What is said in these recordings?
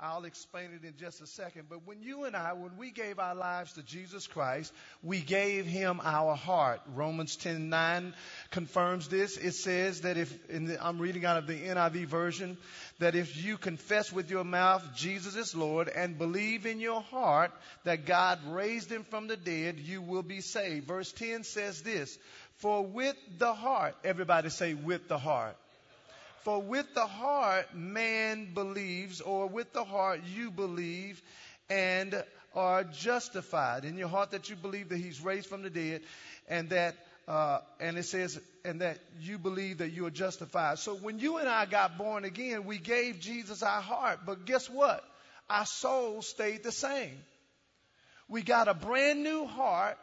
I'll explain it in just a second. But when you and I, when we gave our lives to Jesus Christ, we gave him our heart. Romans 10 9 confirms this. It says that if, the, I'm reading out of the NIV version, that if you confess with your mouth Jesus is Lord and believe in your heart that God raised him from the dead, you will be saved. Verse 10 says this For with the heart, everybody say, with the heart. For with the heart man believes, or with the heart you believe and are justified. In your heart that you believe that he's raised from the dead, and that uh, and it says, and that you believe that you are justified. So when you and I got born again, we gave Jesus our heart. But guess what? Our soul stayed the same. We got a brand new heart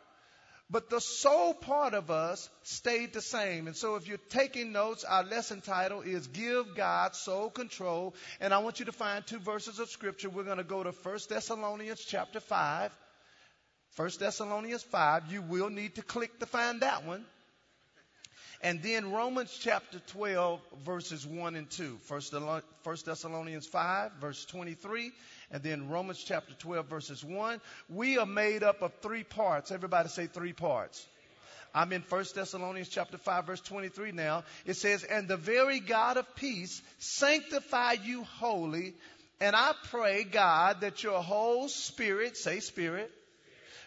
but the soul part of us stayed the same. And so if you're taking notes, our lesson title is Give God Soul Control. And I want you to find two verses of scripture. We're going to go to 1 Thessalonians chapter 5. 1 Thessalonians 5. You will need to click to find that one. And then Romans chapter 12, verses 1 and 2. 1 Thessalonians 5, verse 23 and then Romans chapter 12, verses 1. We are made up of three parts. Everybody say three parts. I'm in 1 Thessalonians chapter 5 verse 23 now. It says, And the very God of peace sanctify you wholly. And I pray, God, that your whole spirit, say spirit,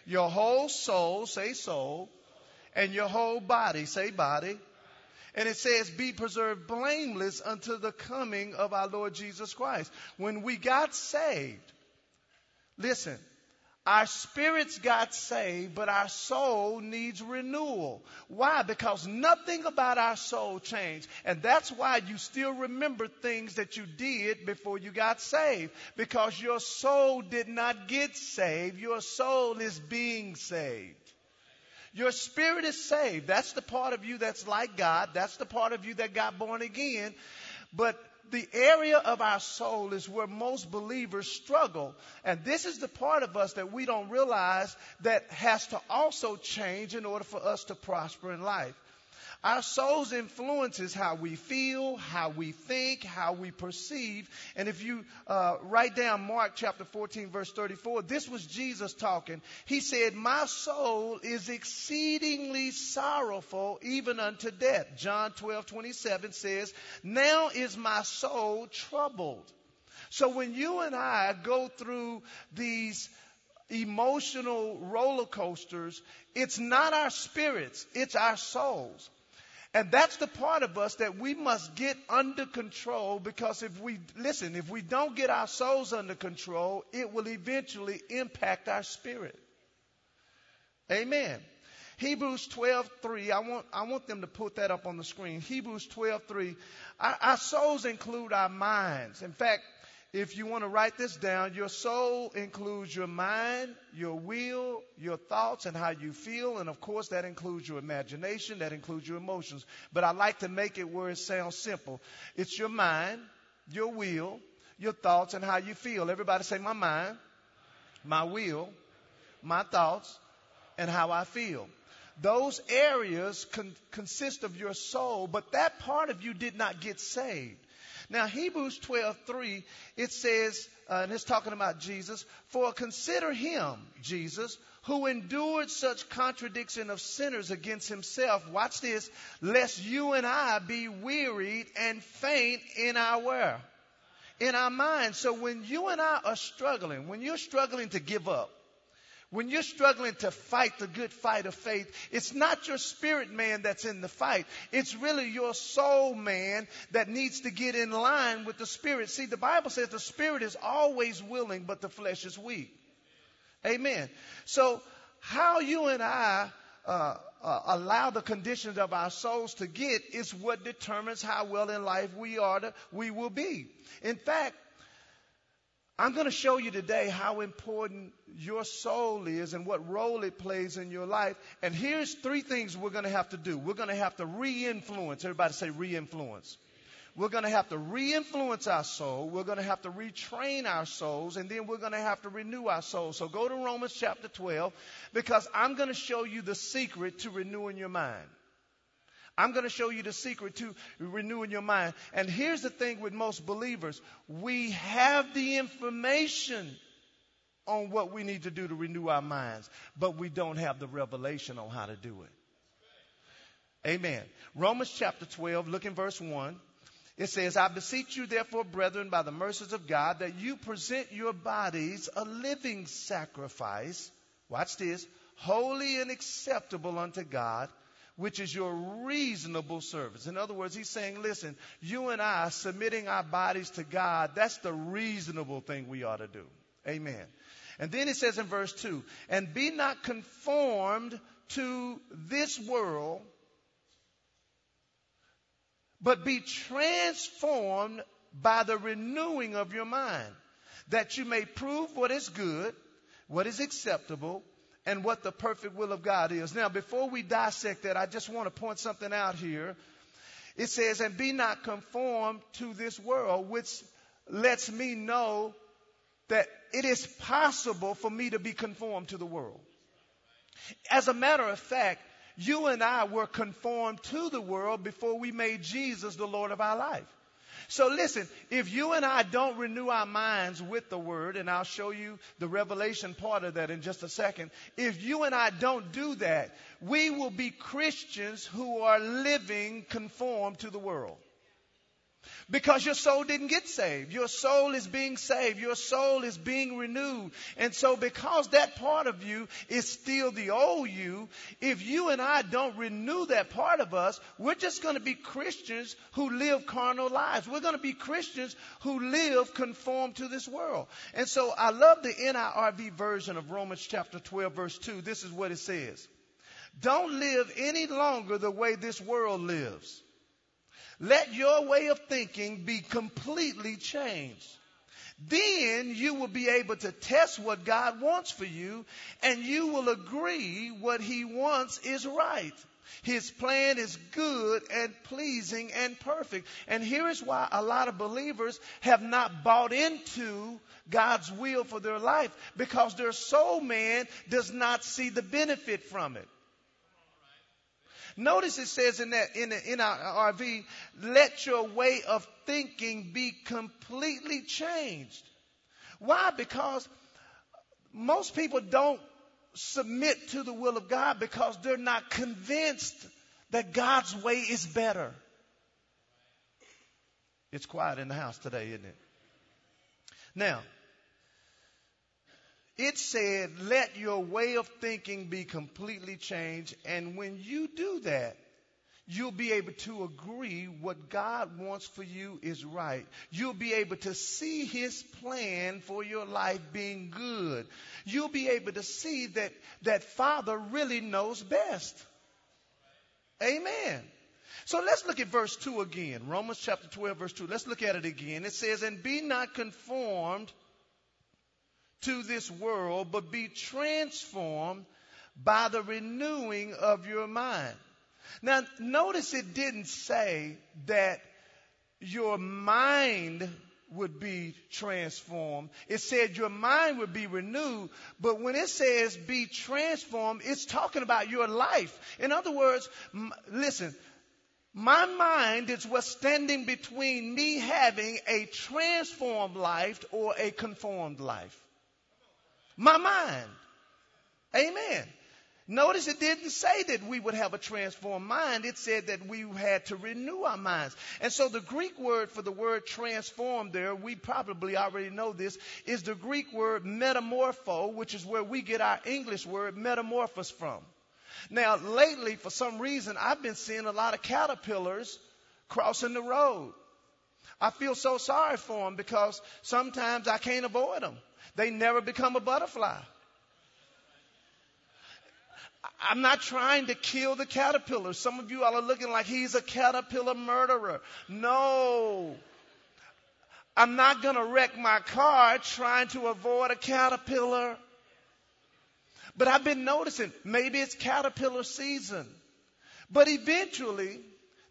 your whole soul, say soul, and your whole body, say body. And it says, be preserved blameless until the coming of our Lord Jesus Christ. When we got saved, listen, our spirits got saved, but our soul needs renewal. Why? Because nothing about our soul changed. And that's why you still remember things that you did before you got saved. Because your soul did not get saved. Your soul is being saved. Your spirit is saved. That's the part of you that's like God. That's the part of you that got born again. But the area of our soul is where most believers struggle. And this is the part of us that we don't realize that has to also change in order for us to prosper in life. Our soul's influences how we feel, how we think, how we perceive. And if you uh, write down Mark chapter 14, verse 34, this was Jesus talking. He said, My soul is exceedingly sorrowful, even unto death. John 12, 27 says, Now is my soul troubled. So when you and I go through these emotional roller coasters, it's not our spirits, it's our souls. And that's the part of us that we must get under control because if we, listen, if we don't get our souls under control, it will eventually impact our spirit. Amen. Hebrews 12:3. I want I want them to put that up on the screen. Hebrews 12:3. Our, our souls include our minds. In fact, if you want to write this down, your soul includes your mind, your will, your thoughts, and how you feel. And of course, that includes your imagination, that includes your emotions. But I like to make it where it sounds simple. It's your mind, your will, your thoughts, and how you feel. Everybody say, My mind, my will, my thoughts, and how I feel. Those areas con- consist of your soul, but that part of you did not get saved. Now, Hebrews 12, 3, it says, uh, and it's talking about Jesus, for consider him, Jesus, who endured such contradiction of sinners against himself. Watch this, lest you and I be wearied and faint in our where? In our minds. So when you and I are struggling, when you're struggling to give up, when you're struggling to fight the good fight of faith, it's not your spirit man that's in the fight. It's really your soul man that needs to get in line with the spirit. See, the Bible says the spirit is always willing, but the flesh is weak. Amen. So, how you and I uh, uh, allow the conditions of our souls to get is what determines how well in life we are to, we will be. In fact, I'm going to show you today how important your soul is and what role it plays in your life. And here's three things we're going to have to do. We're going to have to re-influence. Everybody say re-influence. We're going to have to re-influence our soul. We're going to have to retrain our souls and then we're going to have to renew our souls. So go to Romans chapter 12 because I'm going to show you the secret to renewing your mind. I'm going to show you the secret to renewing your mind. And here's the thing with most believers we have the information on what we need to do to renew our minds, but we don't have the revelation on how to do it. Amen. Romans chapter 12, look in verse 1. It says, I beseech you, therefore, brethren, by the mercies of God, that you present your bodies a living sacrifice. Watch this. Holy and acceptable unto God, which is your reasonable service. In other words, he's saying, listen, you and I submitting our bodies to God, that's the reasonable thing we ought to do. Amen. And then it says in verse 2, and be not conformed to this world, but be transformed by the renewing of your mind, that you may prove what is good, what is acceptable, and what the perfect will of God is. Now, before we dissect that, I just want to point something out here. It says, and be not conformed to this world, which lets me know that it is possible for me to be conformed to the world. As a matter of fact, you and I were conformed to the world before we made Jesus the Lord of our life. So listen, if you and I don't renew our minds with the word, and I'll show you the revelation part of that in just a second. If you and I don't do that, we will be Christians who are living conformed to the world. Because your soul didn't get saved. Your soul is being saved. Your soul is being renewed. And so because that part of you is still the old you, if you and I don't renew that part of us, we're just going to be Christians who live carnal lives. We're going to be Christians who live conformed to this world. And so I love the NIRV version of Romans chapter 12 verse 2. This is what it says. Don't live any longer the way this world lives. Let your way of thinking be completely changed. Then you will be able to test what God wants for you and you will agree what he wants is right. His plan is good and pleasing and perfect. And here is why a lot of believers have not bought into God's will for their life because their soul man does not see the benefit from it. Notice it says in that in, the, in our RV, let your way of thinking be completely changed. Why? Because most people don't submit to the will of God because they're not convinced that God's way is better. It's quiet in the house today, isn't it? Now, it said, let your way of thinking be completely changed. And when you do that, you'll be able to agree what God wants for you is right. You'll be able to see His plan for your life being good. You'll be able to see that that Father really knows best. Amen. So let's look at verse 2 again. Romans chapter 12 verse 2. Let's look at it again. It says, and be not conformed to this world, but be transformed by the renewing of your mind. Now, notice it didn't say that your mind would be transformed. It said your mind would be renewed. But when it says be transformed, it's talking about your life. In other words, m- listen, my mind is what's standing between me having a transformed life or a conformed life. My mind. Amen. Notice it didn't say that we would have a transformed mind. It said that we had to renew our minds. And so the Greek word for the word transformed there, we probably already know this, is the Greek word metamorpho, which is where we get our English word metamorphose from. Now, lately, for some reason, I've been seeing a lot of caterpillars crossing the road. I feel so sorry for them because sometimes I can't avoid them. They never become a butterfly. I'm not trying to kill the caterpillar. Some of you all are looking like he's a caterpillar murderer. No. I'm not going to wreck my car trying to avoid a caterpillar. But I've been noticing maybe it's caterpillar season. But eventually,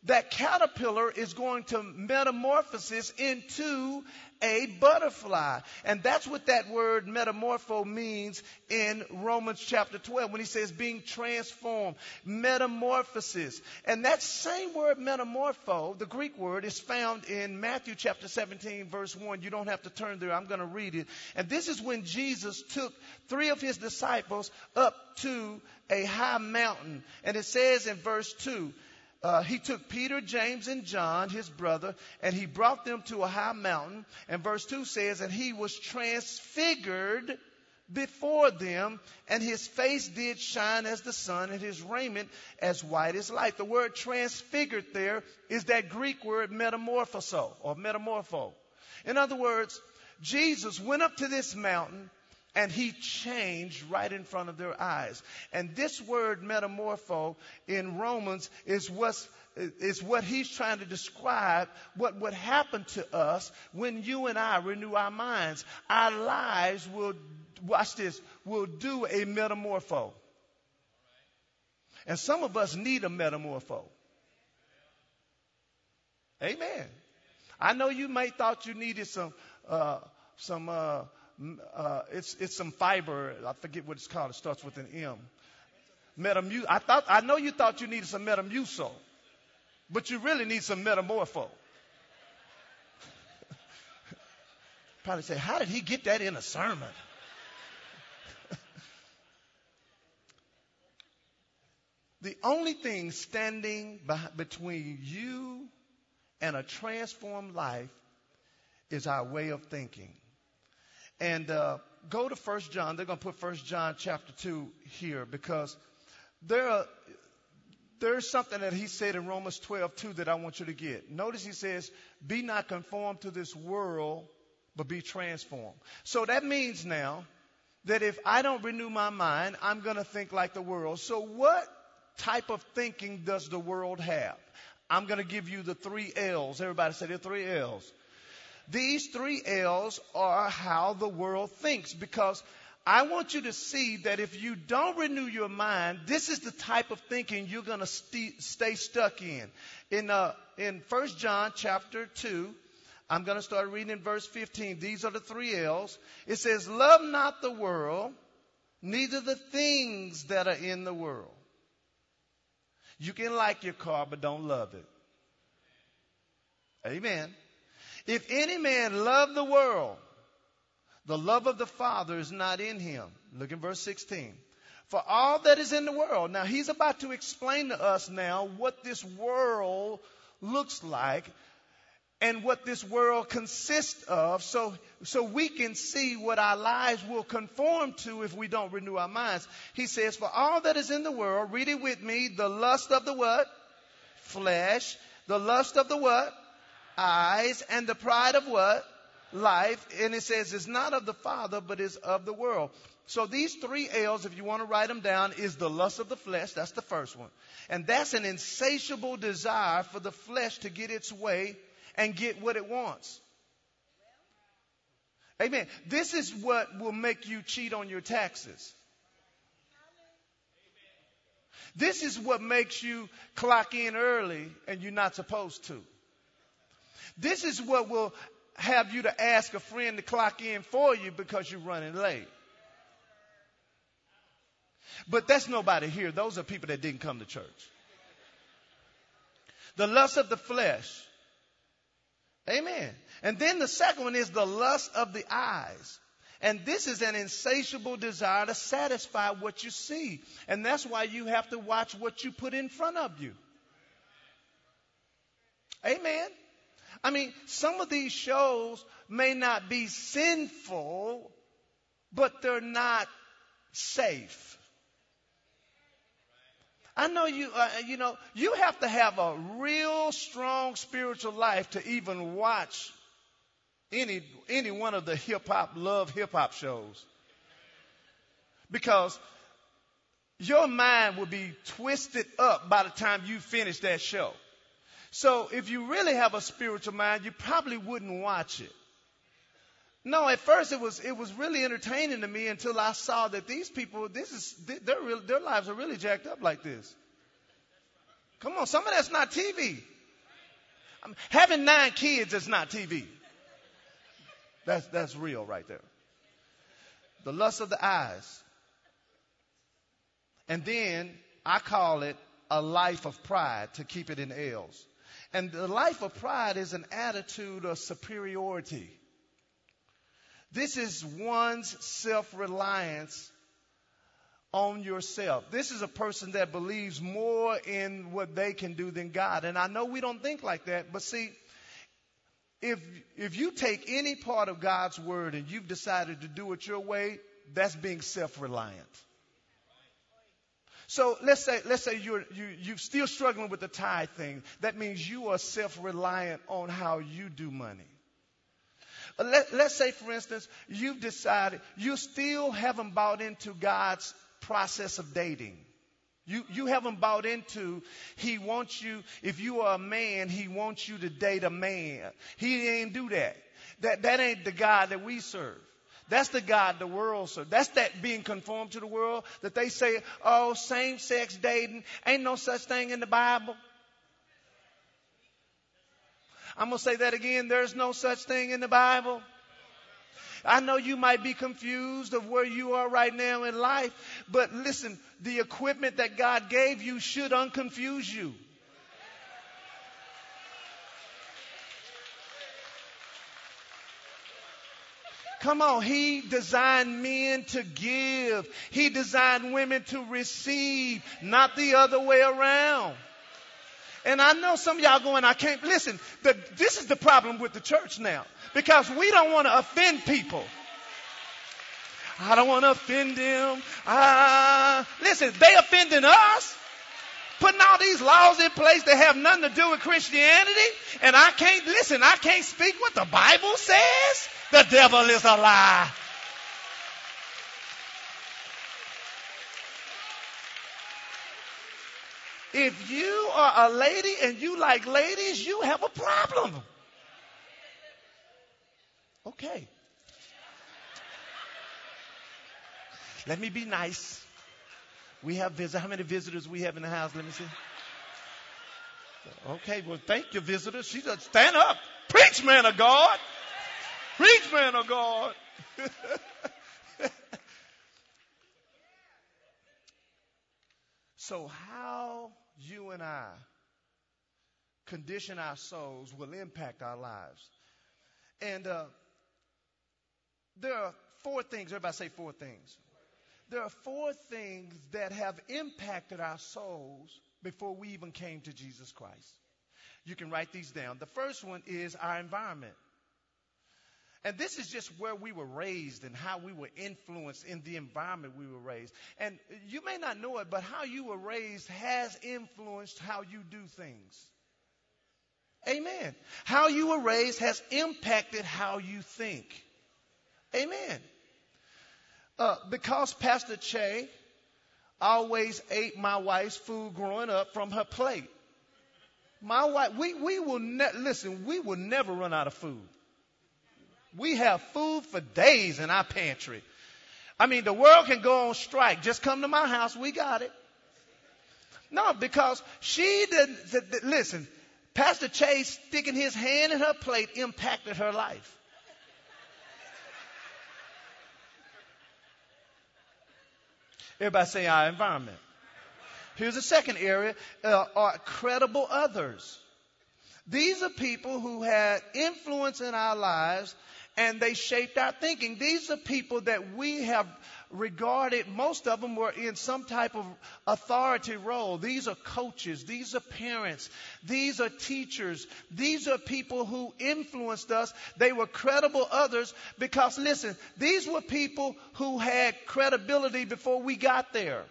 that caterpillar is going to metamorphosis into a butterfly. And that's what that word metamorpho means in Romans chapter 12 when he says being transformed, metamorphosis. And that same word metamorpho, the Greek word, is found in Matthew chapter 17 verse 1. You don't have to turn there. I'm going to read it. And this is when Jesus took three of his disciples up to a high mountain. And it says in verse 2, uh, he took Peter, James, and John, his brother, and he brought them to a high mountain. And verse 2 says, And he was transfigured before them, and his face did shine as the sun, and his raiment as white as light. The word transfigured there is that Greek word metamorphoso, or metamorpho. In other words, Jesus went up to this mountain and he changed right in front of their eyes. And this word metamorpho in Romans is what's is what he's trying to describe what would happen to us when you and I renew our minds. Our lives will, watch this, will do a metamorpho. And some of us need a metamorpho. Amen. I know you may thought you needed some, uh, some, uh, uh, it's, it's some fiber. I forget what it's called. It starts with an M. Metamu- I thought, I know you thought you needed some Metamucil, but you really need some Metamorpho. Probably say, how did he get that in a sermon? the only thing standing between you and a transformed life is our way of thinking. And uh, go to First John. They're going to put First John chapter 2 here because there are, there's something that he said in Romans 12, 2 that I want you to get. Notice he says, Be not conformed to this world, but be transformed. So that means now that if I don't renew my mind, I'm going to think like the world. So what type of thinking does the world have? I'm going to give you the three L's. Everybody say the three L's. These three L's are how the world thinks because I want you to see that if you don't renew your mind, this is the type of thinking you're going to st- stay stuck in. In, uh, in 1 John chapter 2, I'm going to start reading in verse 15. These are the three L's. It says, Love not the world, neither the things that are in the world. You can like your car, but don't love it. Amen. If any man love the world, the love of the Father is not in him. Look in verse 16. For all that is in the world. Now he's about to explain to us now what this world looks like and what this world consists of so, so we can see what our lives will conform to if we don't renew our minds. He says, for all that is in the world, read it with me, the lust of the what? Flesh. The lust of the what? Eyes, and the pride of what? Life. And it says it's not of the Father, but is of the world. So these three L's, if you want to write them down, is the lust of the flesh. That's the first one. And that's an insatiable desire for the flesh to get its way and get what it wants. Amen. This is what will make you cheat on your taxes. This is what makes you clock in early and you're not supposed to. This is what will have you to ask a friend to clock in for you because you're running late. But that's nobody here. Those are people that didn't come to church. The lust of the flesh. Amen. And then the second one is the lust of the eyes. And this is an insatiable desire to satisfy what you see. And that's why you have to watch what you put in front of you. Amen. I mean, some of these shows may not be sinful, but they're not safe. I know you, uh, you know, you have to have a real strong spiritual life to even watch any, any one of the hip hop, love hip hop shows. Because your mind will be twisted up by the time you finish that show. So if you really have a spiritual mind, you probably wouldn't watch it. No, at first it was it was really entertaining to me until I saw that these people, this is their their lives are really jacked up like this. Come on, some of that's not TV. I um, mean, having nine kids is not TV. That's, that's real right there. The lust of the eyes. And then I call it a life of pride to keep it in L's. And the life of pride is an attitude of superiority. This is one's self reliance on yourself. This is a person that believes more in what they can do than God. And I know we don't think like that, but see, if, if you take any part of God's word and you've decided to do it your way, that's being self-reliant. So let's say, let's say you're, you, you're still struggling with the tithe thing. That means you are self-reliant on how you do money. Let, let's say, for instance, you've decided you still haven't bought into God's process of dating. You, you haven't bought into, he wants you, if you are a man, he wants you to date a man. He ain't do that. That, that ain't the God that we serve. That's the God the world serves. That's that being conformed to the world that they say, oh, same sex dating. Ain't no such thing in the Bible. I'm going to say that again. There's no such thing in the Bible. I know you might be confused of where you are right now in life, but listen, the equipment that God gave you should unconfuse you. Come on, he designed men to give. He designed women to receive, not the other way around. And I know some of y'all going, I can't listen. The, this is the problem with the church now because we don't want to offend people. I don't want to offend them. Listen, they offending us. Putting all these laws in place that have nothing to do with Christianity. And I can't, listen, I can't speak what the Bible says. The devil is a lie. If you are a lady and you like ladies, you have a problem. Okay. Let me be nice. We have visitors. How many visitors we have in the house? Let me see. Okay, well, thank you, visitors. She said, stand up. Preach, man of God. Preach, man of God. so, how you and I condition our souls will impact our lives. And uh, there are four things. Everybody say four things. There are four things that have impacted our souls before we even came to Jesus Christ. You can write these down. The first one is our environment. And this is just where we were raised and how we were influenced in the environment we were raised. And you may not know it, but how you were raised has influenced how you do things. Amen. How you were raised has impacted how you think. Amen. Uh, because Pastor Che always ate my wife's food growing up from her plate. My wife, we, we will ne- listen, we will never run out of food. We have food for days in our pantry. I mean, the world can go on strike. Just come to my house. We got it. No, because she didn't, listen, Pastor Chase sticking his hand in her plate impacted her life. Everybody say our environment. Here's the second area uh, are credible others. These are people who had influence in our lives and they shaped our thinking. These are people that we have regarded, most of them were in some type of authority role. These are coaches, these are parents, these are teachers, these are people who influenced us. They were credible others because, listen, these were people who had credibility before we got there.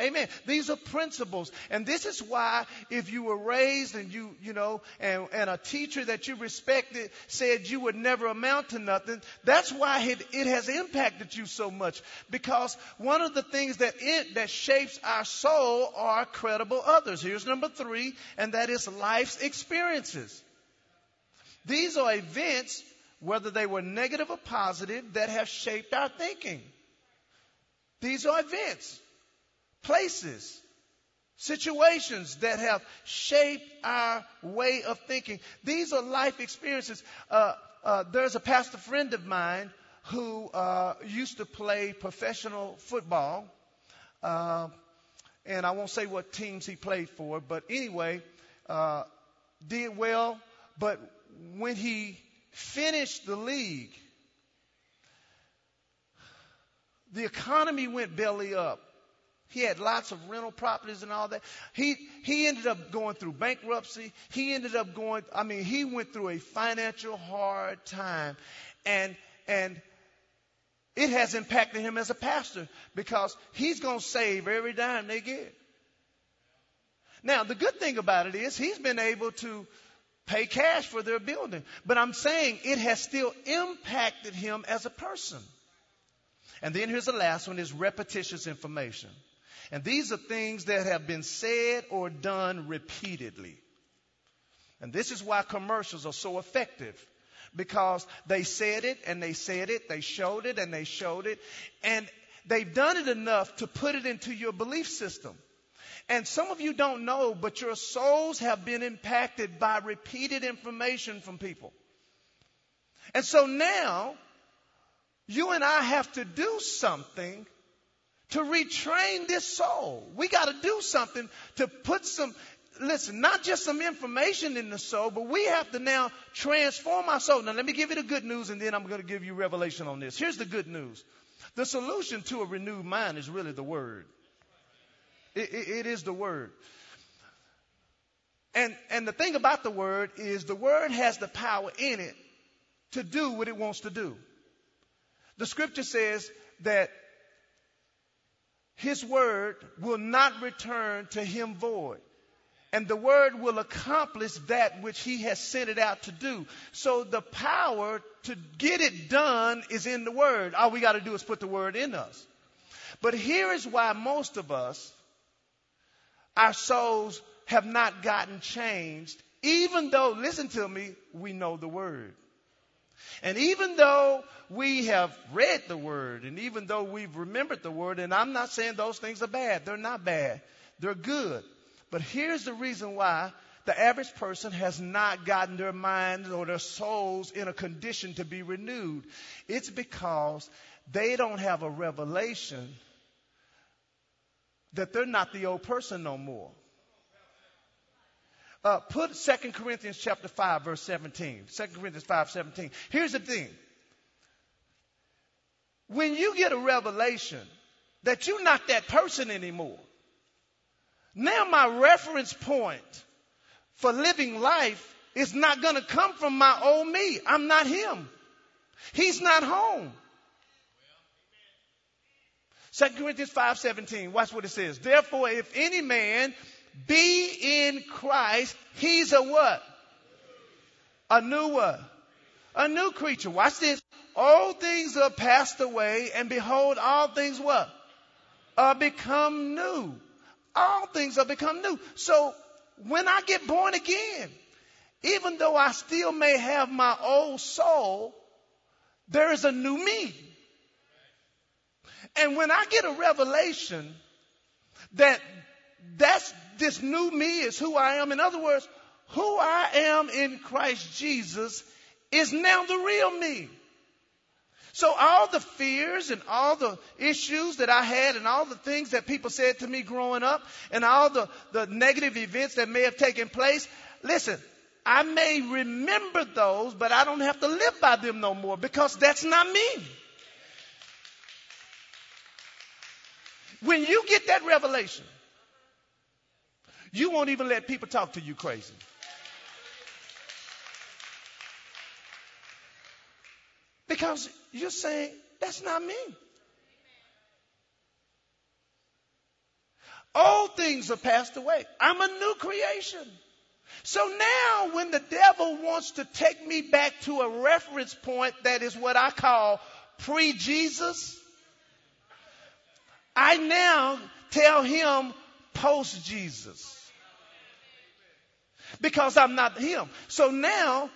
Amen. These are principles. And this is why if you were raised and you, you know, and, and a teacher that you respected said you would never amount to nothing, that's why it, it has impacted you so much. Because one of the things that it, that shapes our soul are credible others. Here's number three, and that is life's experiences. These are events, whether they were negative or positive, that have shaped our thinking. These are events places, situations that have shaped our way of thinking. These are life experiences. Uh, uh, there's a pastor friend of mine who uh, used to play professional football. Uh, and I won't say what teams he played for, but anyway, uh, did well. But when he finished the league, the economy went belly up. He had lots of rental properties and all that. He, he ended up going through bankruptcy. He ended up going, I mean, he went through a financial hard time. And, and it has impacted him as a pastor because he's going to save every dime they get. Now, the good thing about it is he's been able to pay cash for their building. But I'm saying it has still impacted him as a person. And then here's the last one is repetitious information. And these are things that have been said or done repeatedly. And this is why commercials are so effective. Because they said it and they said it, they showed it and they showed it, and they've done it enough to put it into your belief system. And some of you don't know, but your souls have been impacted by repeated information from people. And so now, you and I have to do something to retrain this soul. We got to do something to put some, listen, not just some information in the soul, but we have to now transform our soul. Now, let me give you the good news, and then I'm going to give you revelation on this. Here's the good news the solution to a renewed mind is really the Word. it, it, it is the Word. And, and the thing about the Word is the Word has the power in it to do what it wants to do. The scripture says that his word will not return to him void. And the word will accomplish that which he has sent it out to do. So the power to get it done is in the word. All we got to do is put the word in us. But here is why most of us, our souls have not gotten changed, even though, listen to me, we know the word. And even though we have read the word and even though we've remembered the word, and I'm not saying those things are bad, they're not bad, they're good. But here's the reason why the average person has not gotten their minds or their souls in a condition to be renewed. It's because they don't have a revelation that they're not the old person no more. Uh, put 2 Corinthians chapter 5 verse 17. 2 Corinthians 5 17. Here's the thing. When you get a revelation that you're not that person anymore, now my reference point for living life is not going to come from my old me. I'm not him. He's not home. 2 Corinthians 5:17. Watch what it says. Therefore, if any man be in Christ, he's a what? A new what? A new creature. Watch this. All things are passed away, and behold, all things what? Are become new. All things are become new. So when I get born again, even though I still may have my old soul, there is a new me. And when I get a revelation that that's this new me is who I am. In other words, who I am in Christ Jesus is now the real me. So all the fears and all the issues that I had and all the things that people said to me growing up and all the, the negative events that may have taken place, listen, I may remember those, but I don't have to live by them no more because that's not me. When you get that revelation, you won't even let people talk to you crazy. Because you're saying, that's not me. Old things have passed away. I'm a new creation. So now when the devil wants to take me back to a reference point that is what I call pre-Jesus, I now tell him post-Jesus because I'm not him. So now,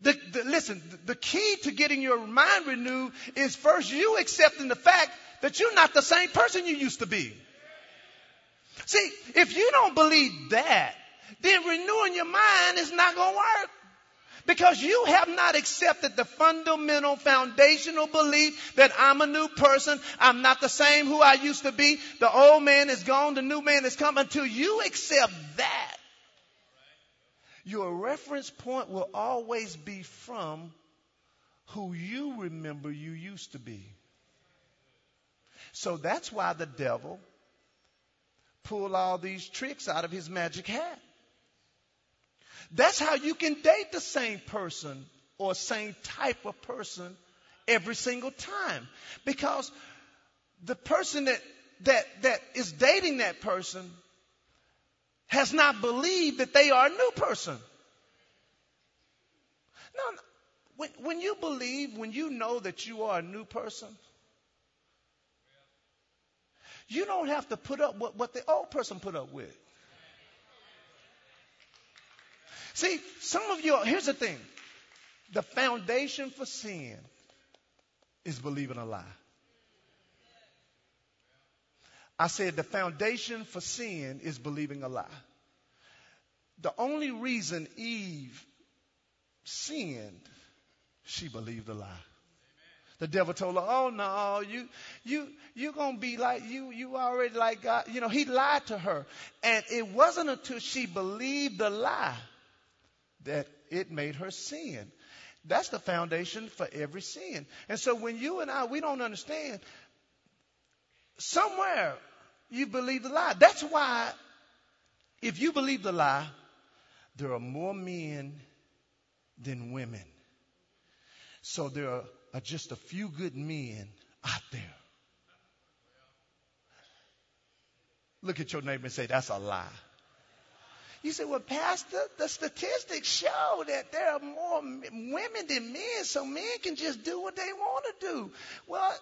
the, the, listen, the key to getting your mind renewed is first you accepting the fact that you're not the same person you used to be. See, if you don't believe that, then renewing your mind is not going to work. Because you have not accepted the fundamental foundational belief that I'm a new person. I'm not the same who I used to be. The old man is gone. The new man has come until you accept that. Your reference point will always be from who you remember you used to be. So that's why the devil pulled all these tricks out of his magic hat. That's how you can date the same person or same type of person every single time. Because the person that, that, that is dating that person has not believed that they are a new person. No, when, when you believe, when you know that you are a new person, you don't have to put up with what the old person put up with. See, some of you, here's the thing the foundation for sin is believing a lie. I said the foundation for sin is believing a lie. The only reason Eve sinned, she believed a lie. The devil told her, "Oh no, you you you're gonna be like you you already like God." You know, he lied to her, and it wasn't until she believed the lie that it made her sin. That's the foundation for every sin. And so when you and I, we don't understand, somewhere you believe the lie. That's why if you believe the lie, there are more men than women. So there are, are just a few good men out there. Look at your neighbor and say, that's a lie. You say, well, Pastor, the statistics show that there are more women than men, so men can just do what they want to do. Well,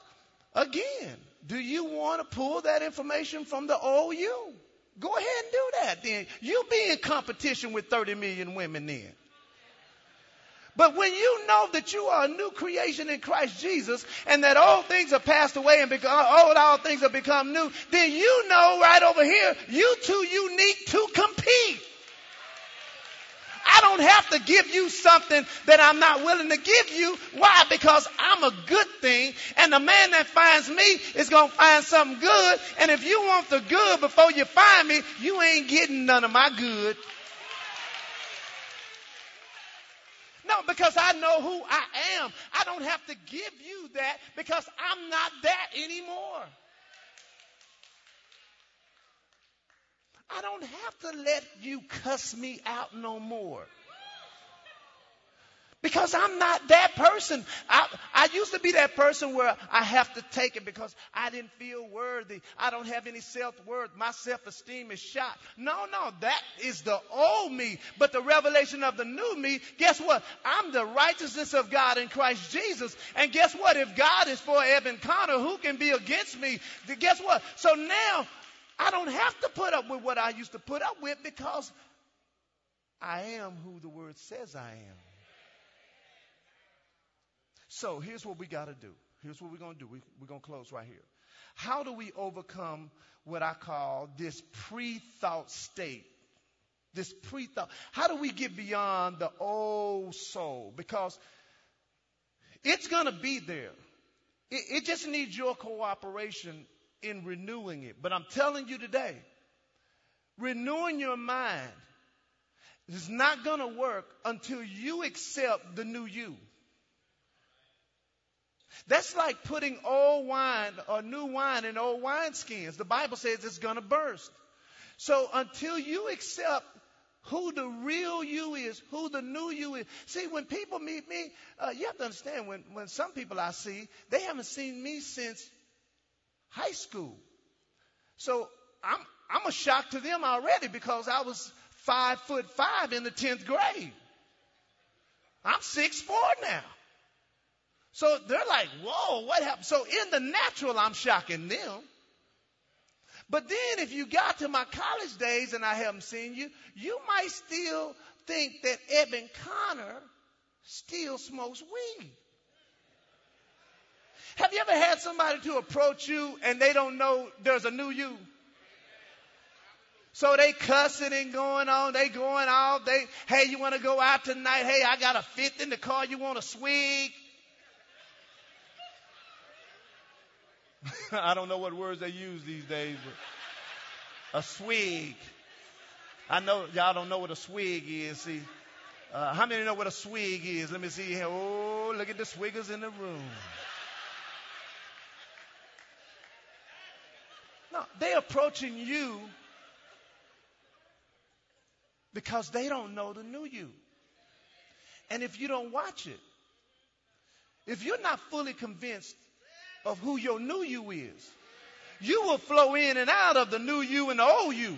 again, do you want to pull that information from the OU? Go ahead and do that then. You'll be in competition with 30 million women then. But when you know that you are a new creation in Christ Jesus and that old things are passed away and become, old all things have become new, then you know right over here, you too unique to compete. I don't have to give you something that I'm not willing to give you. Why? Because I'm a good thing and the man that finds me is going to find something good. And if you want the good before you find me, you ain't getting none of my good. No, because I know who I am. I don't have to give you that because I'm not that anymore. I don't have to let you cuss me out no more. Because I'm not that person. I, I used to be that person where I have to take it because I didn't feel worthy. I don't have any self-worth. My self-esteem is shot. No, no, that is the old me. But the revelation of the new me, guess what? I'm the righteousness of God in Christ Jesus. And guess what? If God is for Eben Connor, who can be against me? Guess what? So now I don't have to put up with what I used to put up with because I am who the word says I am. So here's what we got to do. Here's what we're going to do. We, we're going to close right here. How do we overcome what I call this pre thought state? This pre thought. How do we get beyond the old soul? Because it's going to be there. It, it just needs your cooperation in renewing it. But I'm telling you today, renewing your mind is not going to work until you accept the new you. That's like putting old wine or new wine in old wineskins. The Bible says it's going to burst. So until you accept who the real you is, who the new you is. See, when people meet me, uh, you have to understand when, when some people I see, they haven't seen me since high school. So I'm, I'm a shock to them already because I was five foot five in the 10th grade. I'm six four now. So they're like, whoa, what happened? So in the natural, I'm shocking them. But then if you got to my college days and I haven't seen you, you might still think that Eben Connor still smokes weed. Have you ever had somebody to approach you and they don't know there's a new you? So they cussing and going on. They going off. They, hey, you want to go out tonight? Hey, I got a fifth in the car. You want a swig? I don't know what words they use these days, but a swig. I know y'all don't know what a swig is. See, uh, how many know what a swig is? Let me see here. Oh, look at the swiggers in the room. No, they're approaching you because they don't know the new you. And if you don't watch it, if you're not fully convinced of who your new you is, you will flow in and out of the new you and the old you.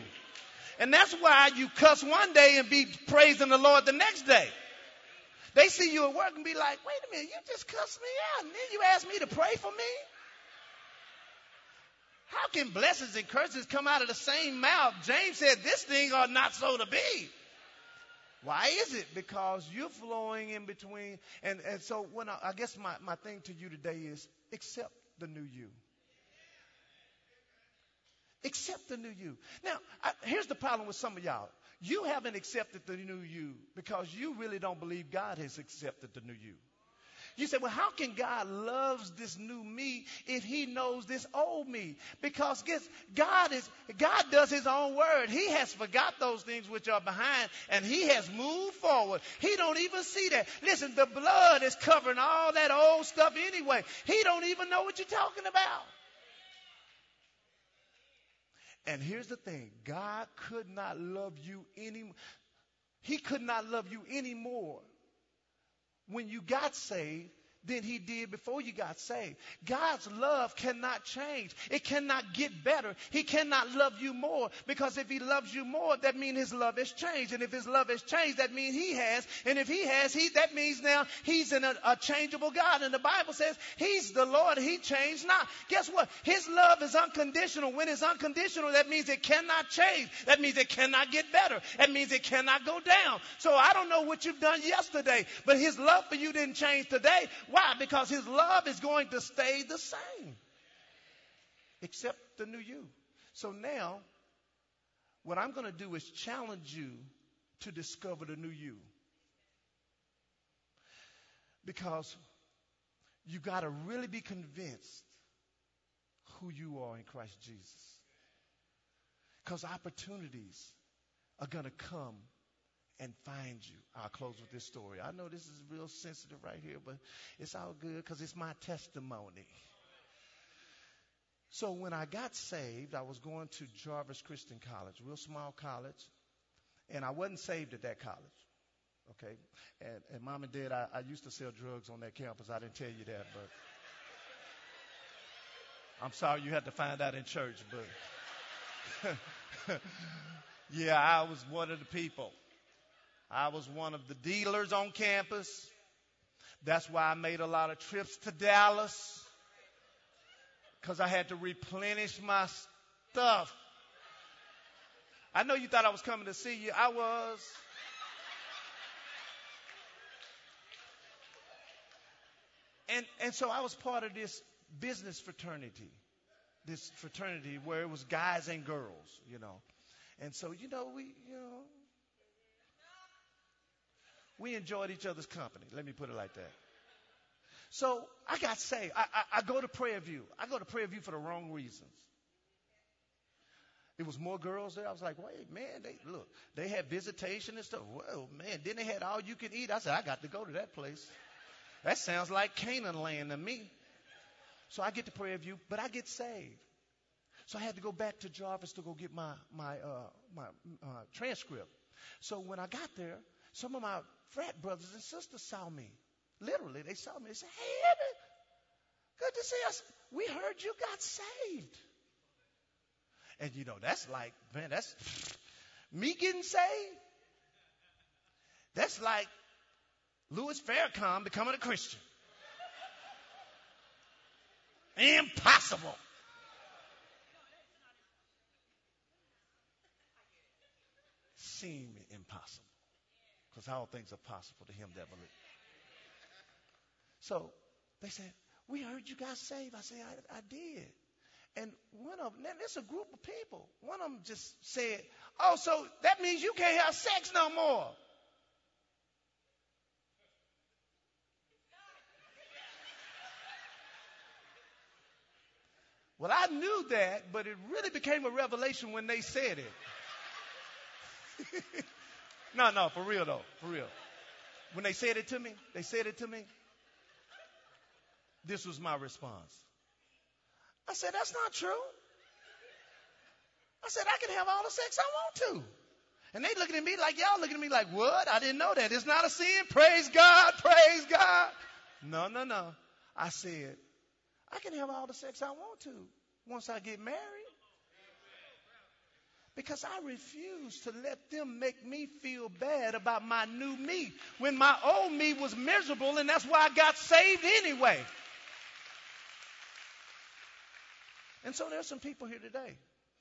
And that's why you cuss one day and be praising the Lord the next day. They see you at work and be like, wait a minute, you just cussed me out and then you asked me to pray for me? How can blessings and curses come out of the same mouth? James said this thing ought not so to be. Why is it? Because you're flowing in between. And, and so when I, I guess my, my thing to you today is accept the new you. Accept the new you. Now, I, here's the problem with some of y'all. You haven't accepted the new you because you really don't believe God has accepted the new you. You say, well, how can God loves this new me if he knows this old me? Because guess God is God does his own word. He has forgot those things which are behind and he has moved forward. He don't even see that. Listen, the blood is covering all that old stuff anyway. He don't even know what you're talking about. And here's the thing God could not love you any He could not love you anymore when you got saved than he did before you got saved. God's love cannot change. It cannot get better. He cannot love you more because if he loves you more, that means his love has changed. And if his love has changed, that means he has. And if he has, he, that means now he's in a, a changeable God. And the Bible says he's the Lord. He changed not. Guess what? His love is unconditional. When it's unconditional, that means it cannot change. That means it cannot get better. That means it cannot go down. So I don't know what you've done yesterday, but his love for you didn't change today. Why? Because his love is going to stay the same. Except the new you. So now, what I'm going to do is challenge you to discover the new you. Because you got to really be convinced who you are in Christ Jesus. Because opportunities are going to come and find you. I'll close with this story. I know this is real sensitive right here, but it's all good because it's my testimony. So when I got saved, I was going to Jarvis Christian College, real small college, and I wasn't saved at that college. Okay, and, and mom and dad, I, I used to sell drugs on that campus. I didn't tell you that, but I'm sorry you had to find out in church. But yeah, I was one of the people. I was one of the dealers on campus. That's why I made a lot of trips to Dallas because I had to replenish my stuff. I know you thought I was coming to see you. I was. And, and so I was part of this business fraternity, this fraternity where it was guys and girls, you know. And so, you know, we, you know, we enjoyed each other's company. Let me put it like that. So I got saved. I, I, I go to Prairie View. I go to Prairie View for the wrong reasons. It was more girls there. I was like, wait, man, they look, they had visitation and stuff. Whoa, man, then they had all you could eat. I said, I got to go to that place. That sounds like Canaan land to me. So I get to Prairie View, but I get saved. So I had to go back to Jarvis to go get my my uh, my uh, transcript. So when I got there, some of my frat brothers and sisters saw me. Literally, they saw me. They said, Hey, Eddie, good to see us. We heard you got saved. And you know, that's like, man, that's me getting saved. That's like Louis Farrakhan becoming a Christian. Impossible. Seem impossible because all things are possible to him that believes. So they said, We heard you got saved. I said, I, I did. And one of them, there's a group of people. One of them just said, Oh, so that means you can't have sex no more. Well, I knew that, but it really became a revelation when they said it. no, no, for real though, for real. When they said it to me, they said it to me. This was my response. I said, that's not true. I said, I can have all the sex I want to. And they looking at me like y'all looking at me like, what? I didn't know that. It's not a sin. Praise God. Praise God. No, no, no. I said, I can have all the sex I want to once I get married. Because I refuse to let them make me feel bad about my new me when my old me was miserable and that's why I got saved anyway. And so there's some people here today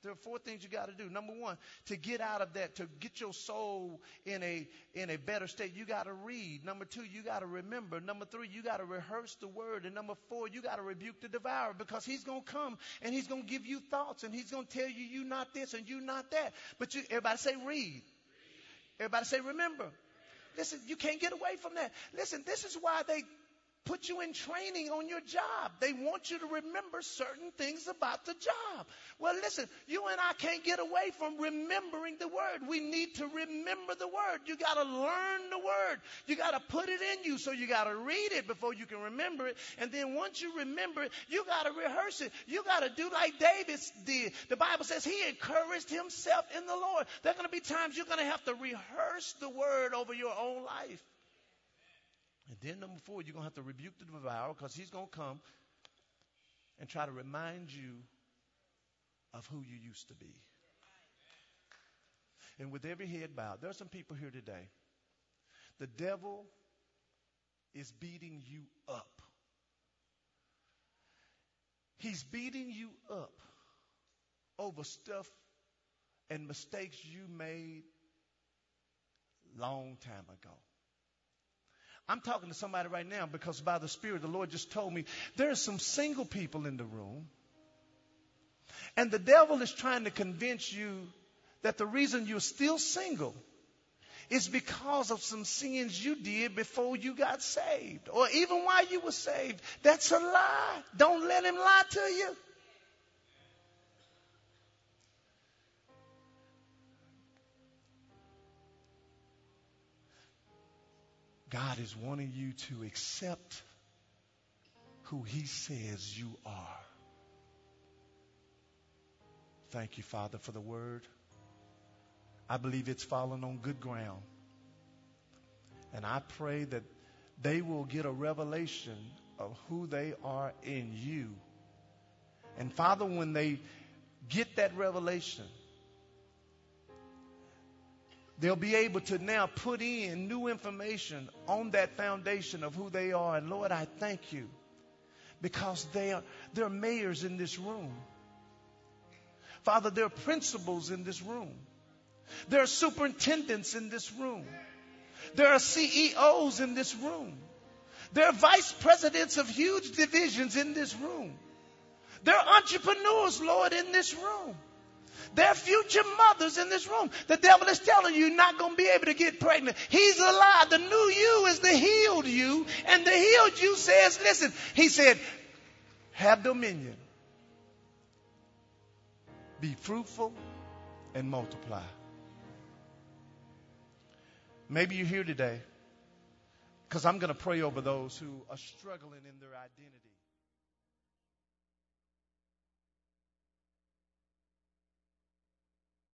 there are four things you got to do. Number one, to get out of that, to get your soul in a in a better state, you got to read. Number two, you got to remember. Number three, you got to rehearse the word. And number four, you got to rebuke the devourer because he's gonna come and he's gonna give you thoughts and he's gonna tell you you not this and you not that. But you everybody say read. Everybody say remember. Listen, you can't get away from that. Listen, this is why they put you in training on your job. They want you to remember certain things about the job. Well, listen, you and I can't get away from remembering the word. We need to remember the word. You got to learn the word. You got to put it in you. So you got to read it before you can remember it. And then once you remember it, you got to rehearse it. You got to do like David did. The Bible says he encouraged himself in the Lord. There are going to be times you're going to have to rehearse the word over your own life. And then number four, you're going to have to rebuke the devourer because he's going to come and try to remind you of who you used to be. And with every head bowed, there are some people here today. The devil is beating you up. He's beating you up over stuff and mistakes you made long time ago. I'm talking to somebody right now because by the Spirit, the Lord just told me there are some single people in the room. And the devil is trying to convince you that the reason you're still single is because of some sins you did before you got saved or even while you were saved. That's a lie. Don't let him lie to you. God is wanting you to accept who He says you are. Thank you, Father, for the word. I believe it's fallen on good ground. And I pray that they will get a revelation of who they are in you. And Father, when they get that revelation, they'll be able to now put in new information on that foundation of who they are. And Lord, I thank you because they are, there are mayors in this room. Father, there are principals in this room. There are superintendents in this room. There are CEOs in this room. There are vice presidents of huge divisions in this room. There are entrepreneurs, Lord, in this room. There are future mothers in this room. The devil is telling you you're not going to be able to get pregnant. He's a lie. The new you is the healed you. And the healed you says, listen, he said, have dominion. Be fruitful and multiply. Maybe you're here today because I'm going to pray over those who are struggling in their identity.